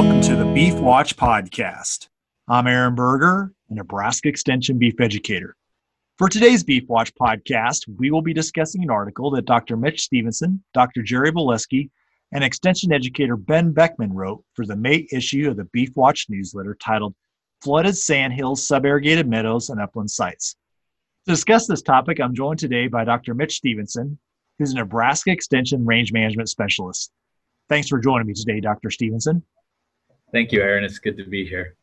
welcome to the Beef Watch Podcast. I'm Aaron Berger, a Nebraska Extension beef educator. For today's Beef Watch Podcast, we will be discussing an article that Dr. Mitch Stephenson, Dr. Jerry Volesky, and Extension educator Ben Beckman wrote for the May issue of the Beef Watch newsletter titled Flooded Sandhills, Sub-irrigated Meadows, and Upland Sites. To discuss this topic, I'm joined today by Dr. Mitch Stephenson, who's a Nebraska Extension Range Management Specialist. Thanks for joining me today, Dr. Stephenson. Thank you, Aaron. It's good to be here.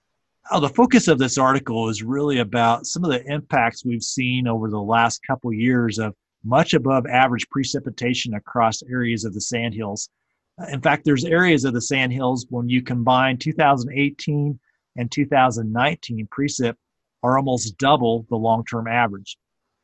Oh, the focus of this article is really about some of the impacts we've seen over the last couple of years of much above average precipitation across areas of the sandhills. In fact, there's areas of the sandhills when you combine 2018 and 2019 precip are almost double the long-term average.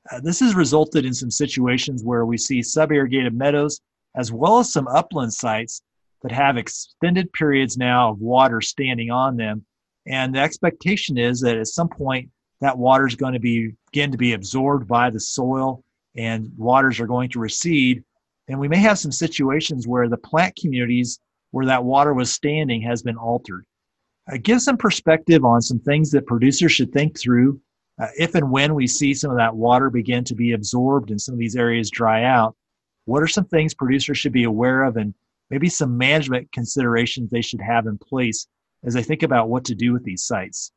Uh, this has resulted in some situations where we see sub-irrigated meadows as well as some upland sites that have extended periods now of water standing on them. And the expectation is that at some point that water is going to be, begin to be absorbed by the soil and waters are going to recede. And we may have some situations where the plant communities where that water was standing has been altered. Uh, give some perspective on some things that producers should think through uh, if and when we see some of that water begin to be absorbed and some of these areas dry out. What are some things producers should be aware of and maybe some management considerations they should have in place as they think about what to do with these sites?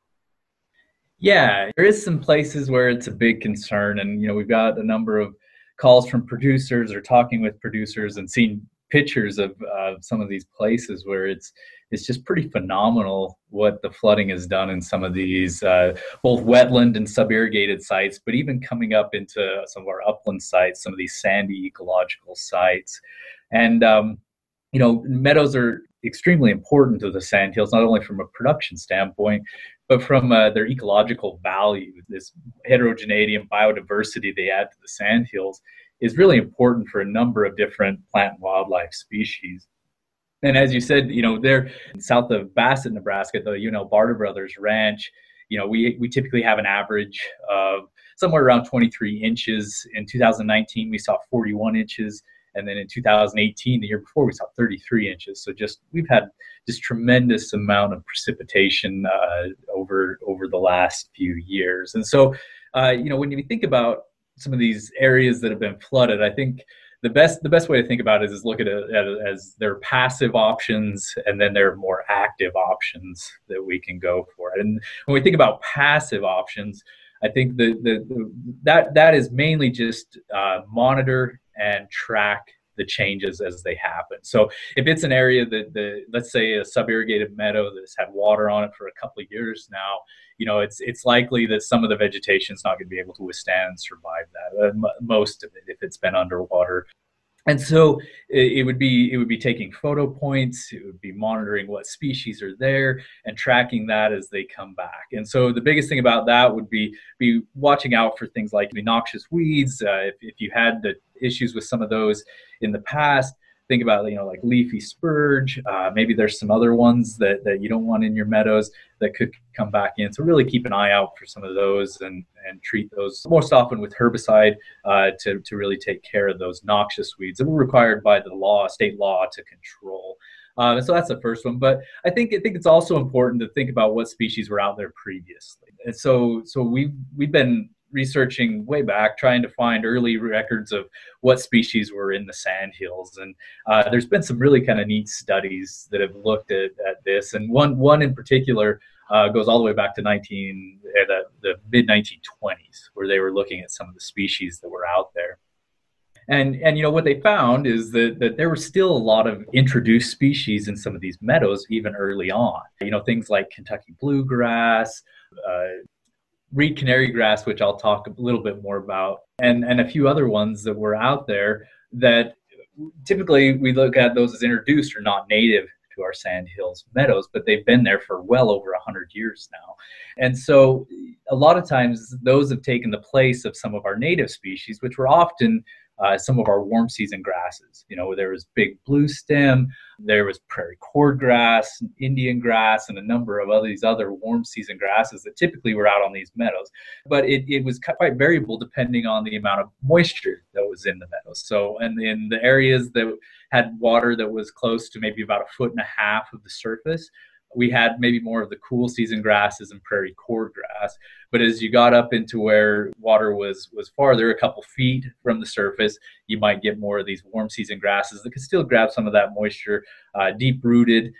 Yeah, there is some places where it's a big concern, and you know we've got a number of calls from producers or talking with producers and seeing pictures of uh, some of these places where it's it's just pretty phenomenal what the flooding has done in some of these uh, both wetland and sub-irrigated sites, but even coming up into some of our upland sites, some of these sandy ecological sites, and um, you know, meadows are extremely important to the sandhills, not only from a production standpoint, but from uh, their ecological value. This heterogeneity and biodiversity they add to the sandhills is really important for a number of different plant and wildlife species. And as you said, you know, they're south of Bassett, Nebraska, the UNL Barta Brothers Ranch. You know, we we typically have an average of somewhere around 23 inches. In 2019, we saw 41 inches and then in 2018 the year before we saw 33 inches. So just we've had just tremendous amount of precipitation uh, over over the last few years. And so uh, you know when you think about some of these areas that have been flooded i think the best the best way to think about it is look at it as their passive options and then there are more active options that we can go for. And when we think about passive options I think the, the, the, that that is mainly just uh, monitor and track the changes as they happen. So if it's an area that the let's say a sub-irrigated meadow that's had water on it for a couple of years now, you know, it's it's likely that some of the vegetation is not going to be able to withstand and survive that. Uh, most of it, if it's been underwater and so it, would be it would be taking photo points it would be monitoring what species are there and tracking that as they come back. And so the biggest thing about that would be be watching out for things like noxious weeds uh, if, if you had the issues with some of those in the past think about you know like leafy spurge uh, maybe there's some other ones that, that you don't want in your meadows that could come back in so really keep an eye out for some of those and and treat those most often with herbicide uh, to, to really take care of those noxious weeds that were required by the law state law to control uh, so that's the first one. But I think I think it's also important to think about what species were out there previously. And so so we've we've been researching way back, trying to find early records of what species were in the sandhills. And uh, there's been some really kind of neat studies that have looked at, at this. And one one in particular uh, goes all the way back to 19 uh, the, the mid 1920s, where they were looking at some of the species that were out there. And, and you know what they found is that, that there were still a lot of introduced species in some of these meadows even early on. You know things like Kentucky bluegrass, uh, reed canary grass, which I'll talk a little bit more about, and, and a few other ones that were out there that typically we look at those as introduced or not native to our sand hills meadows, but they've been there for well over 100 years now. And so a lot of times those have taken the place of some of our native species, which were often uh, some of our warm season grasses. You know, there was big blue stem, there was prairie cordgrass, Indian grass, and a number of other these other warm season grasses that typically were out on these meadows. But it, it was quite variable depending on the amount of moisture that was in the meadows. So, and in the areas that had water that was close to maybe about a foot and a half of the surface, we had maybe more of the cool season grasses and prairie cordgrass. But as you got up into where water was was farther, a couple feet from the surface, you might get more of these warm season grasses that could still grab some of that moisture, uh, deep rooted.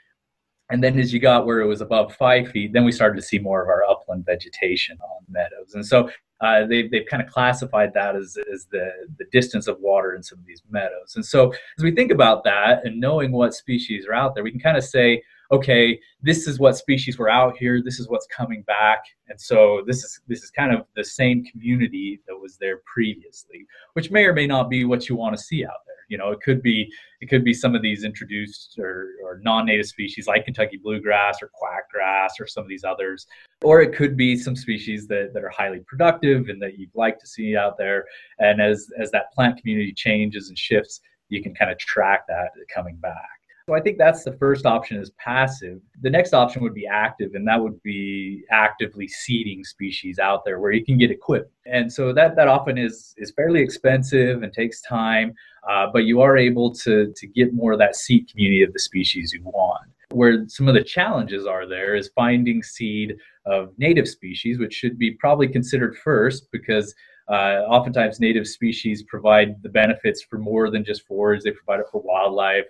And then as you got where it was above five feet, then we started to see more of our upland vegetation on meadows. And so uh, they've, they've kind of classified that as, as the, the distance of water in some of these meadows. And so as we think about that and knowing what species are out there, we can kind of say, okay, this is what species were out here, this is what's coming back. And so this is this is kind of the same community that was there previously, which may or may not be what you want to see out there. You know, it could be it could be some of these introduced or, or non-native species like Kentucky bluegrass or quackgrass or some of these others, or it could be some species that, that are highly productive and that you'd like to see out there. And as as that plant community changes and shifts, you can kind of track that coming back. So I think that's the first option is passive. The next option would be active, and that would be actively seeding species out there where you can get equipped. And so that that often is is fairly expensive and takes time, uh, but you are able to to get more of that seed community of the species you want. Where some of the challenges are there is finding seed of native species, which should be probably considered first because uh, oftentimes native species provide the benefits for more than just forage. They provide it for wildlife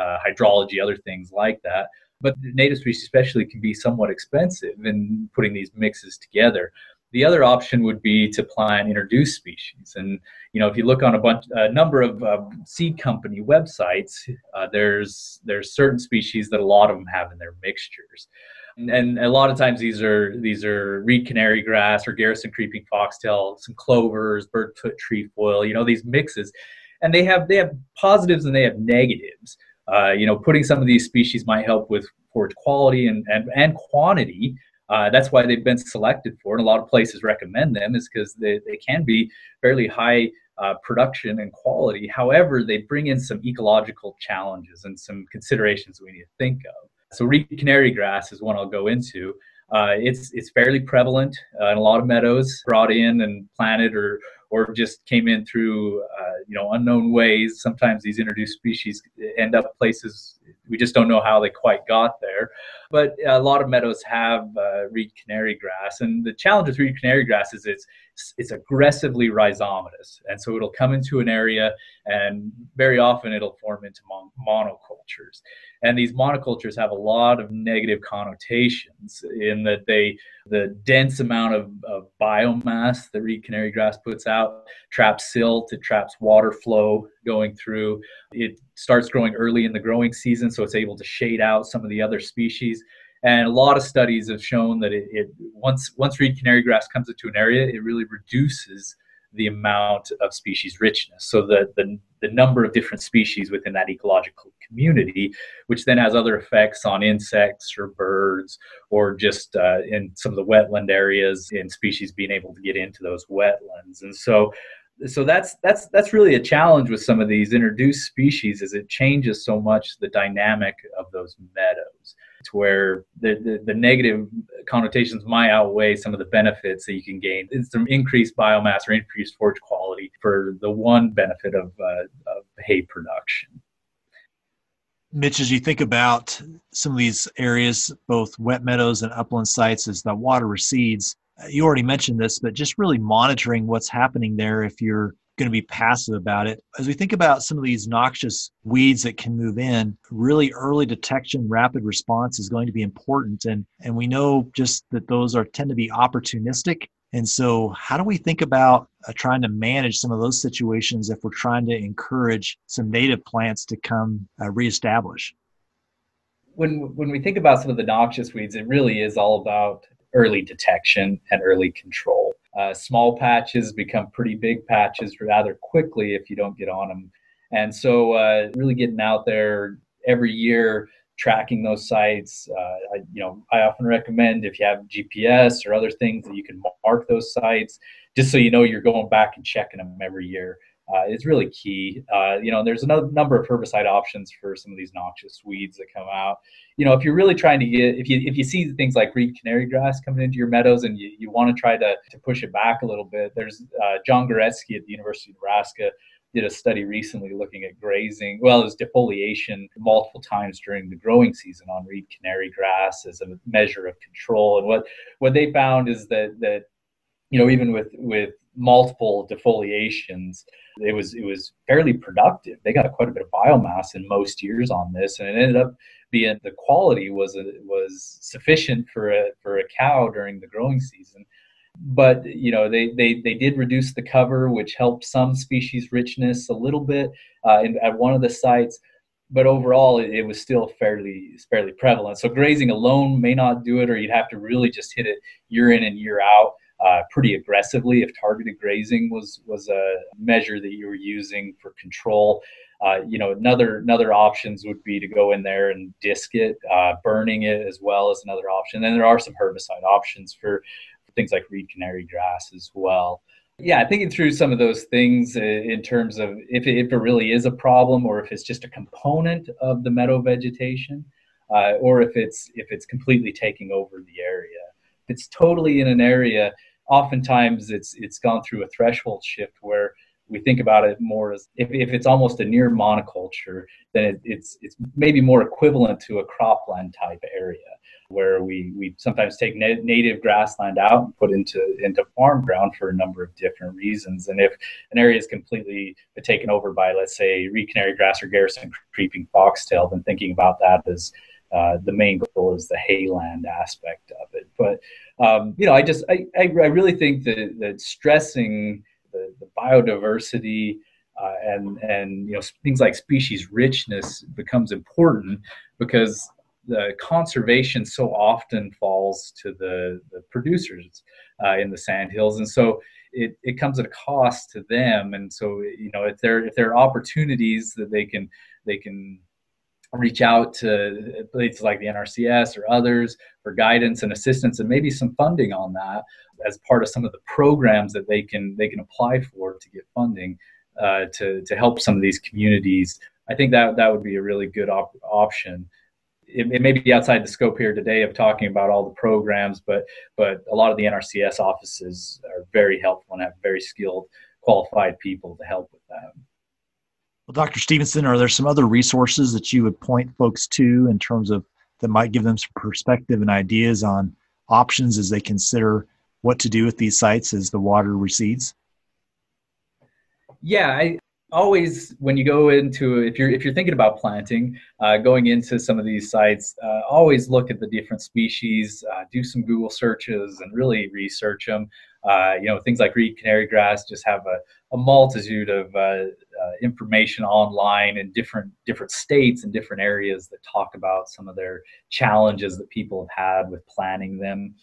uh, hydrology, other things like that. But native species, especially, can be somewhat expensive in putting these mixes together. The other option would be to plant introduced species, and you know if you look on a bunch, a number of uh, seed company websites, uh, there's there's certain species that a lot of them have in their mixtures, and, and a lot of times these are these are reed canary grass or Garrison creeping foxtail, some clovers, birdfoot trefoil, you know these mixes, and they have they have positives and they have negatives. Uh, you know, putting some of these species might help with forage quality and, and, and quantity. Uh, that's why they've been selected for, and a lot of places recommend them is because they, they can be fairly high uh, production and quality. However, they bring in some ecological challenges and some considerations we need to think of. So, reed canary grass is one I'll go into. Uh, it's it's fairly prevalent uh, in a lot of meadows, brought in and planted or or just came in through uh, you know unknown ways. Sometimes these introduced species end up places we just don't know how they quite got there. But a lot of meadows have uh, reed canary grass, and the challenge with reed canary grass is it's it's aggressively rhizomatous, and so it'll come into an area, and very often it'll form into mon- monocultures. And these monocultures have a lot of negative connotations in that they the dense amount of, of biomass that reed canary grass puts out traps silt, it traps water flow going through. It starts growing early in the growing season, so it's able to shade out some of the other species. And a lot of studies have shown that it, it once once reed canary grass comes into an area, it really reduces the amount of species richness. So the, the, the number of different species within that ecological community, which then has other effects on insects or birds, or just uh, in some of the wetland areas in species being able to get into those wetlands. And so so that's that's that's really a challenge with some of these introduced species is it changes so much the dynamic of those meadows to where the, the, the, negative connotations might outweigh some of the benefits that you can gain. It's some increased biomass or increased forage quality for the one benefit of, uh, of hay production. Mitch, as you think about some of these areas, both wet meadows and upland sites, as the water recedes, you already mentioned this, but just really monitoring what's happening there if you're going to be passive about it. As we think about some of these noxious weeds that can move in, really early detection, rapid response is going to be important. And, and we know just that those are tend to be opportunistic. And so, how do we think about uh, trying to manage some of those situations if we're trying to encourage some native plants to come uh, reestablish? When, when we think about some of the noxious weeds, it really is all about early detection and early control. Uh, small patches become pretty big patches rather quickly if you don't get on them. And so, uh, really getting out there every year, tracking those sites. Uh, I, you know, I often recommend if you have GPS or other things that you can mark those sites, just so you know you're going back and checking them every year uh, is really key. Uh, you know, there's a number of herbicide options for some of these noxious weeds that come out. You know, if you're really trying to get, if you if you see things like reed canary grass coming into your meadows and you, you want to try to, to push it back a little bit, there's uh, John Guretzky at the University of Nebraska did a study recently looking at grazing. Well, was defoliation multiple times during the growing season on reed canary grass as a measure of control. And what what they found is that that you know even with with multiple defoliations, it was it was fairly productive. They got quite a bit of biomass in most years on this, and it ended up being the quality was a, was sufficient for a for a cow during the growing season. But you know they, they they did reduce the cover which helped some species richness a little bit uh, in, at one of the sites. But overall it, it, was still fairly fairly prevalent. So grazing alone may not do it or you'd have to really just hit it year in and year out uh, pretty aggressively if targeted grazing was was a measure that you were using for control uh, you know another another options would be to go in there and disc it uh, burning it as well as another option and there are some herbicide options for things like reed canary grass as well. Yeah, thinking through some of those things in terms of if it, if it really is a problem or if it's just a component of the meadow vegetation, uh, or if it's if it's completely taking over the area. It's totally in an area, oftentimes it's it's gone through a threshold shift where we think about it more as if, if it's almost a near monoculture, then it, it's it's maybe more equivalent to a cropland type area where we, we sometimes take na- native grassland out and put into into farm ground for a number of different reasons. And if an area is completely taken over by, let's say, reed canary grass or Garrison creeping foxtail, then thinking about that as uh, the main goal is the hayland aspect of it. But um, you know, I just I, I, I really think that, that stressing the, the biodiversity uh, and and you know things like species richness becomes important because the conservation so often falls to the, the producers uh, in the sandhills and so it, it comes at a cost to them and so you know if there if there are opportunities that they can they can reach out to places like the NRCS or others for guidance and assistance and maybe some funding on that as part of some of the programs that they can they can apply for to get funding uh, to to help some of these communities. I think that that would be a really good op- option. It, it, may be outside the scope here today of talking about all the programs, but but a lot of the NRCS offices are very helpful and have very skilled, qualified people to help with that. Well, Dr. Stephenson, are there some other resources that you would point folks to in terms of that might give them some perspective and ideas on options as they consider what to do with these sites as the water recedes? Yeah, I always when you go into if you're if you're thinking about planting, uh, going into some of these sites, uh, always look at the different species, uh, do some Google searches, and really research them. Uh, you know, things like reed canary grass just have a, a multitude of uh, uh, information online in different different states and different areas that talk about some of their challenges that people have had with planting them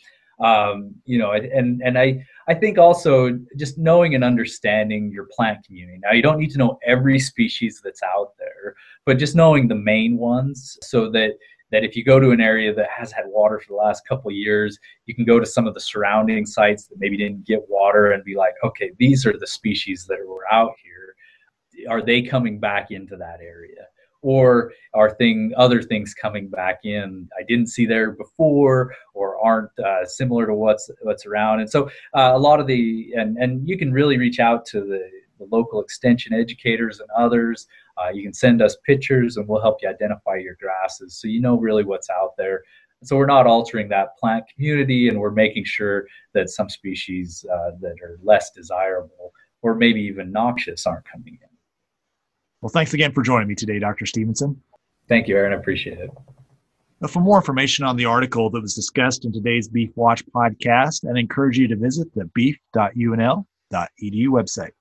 um, you know and and i i think also just knowing and understanding your plant community. Now you don't need to know every species that's out there but just knowing the main ones so that that if you go to an area that has had water for the last couple years you can go to some of the surrounding sites that maybe didn't get water and be like okay these are the species that were out here. Are they coming back into that area or are thing other things coming back in I didn't see there before or aren't uh, similar to what's what's around. And so uh, a lot of the and and you can really reach out to the, the local extension educators and others. Uh, you can send us pictures and we'll help you identify your grasses so you know really what's out there. So we're not altering that plant community and we're making sure that some species uh, that are less desirable or maybe even noxious aren't coming in well, thanks again for joining me today, Dr. Stephenson. Thank you, Aaron. I appreciate it. Now, for more information on the article that was discussed in today's Beef Watch podcast, I encourage you to visit the beef.unl.edu website.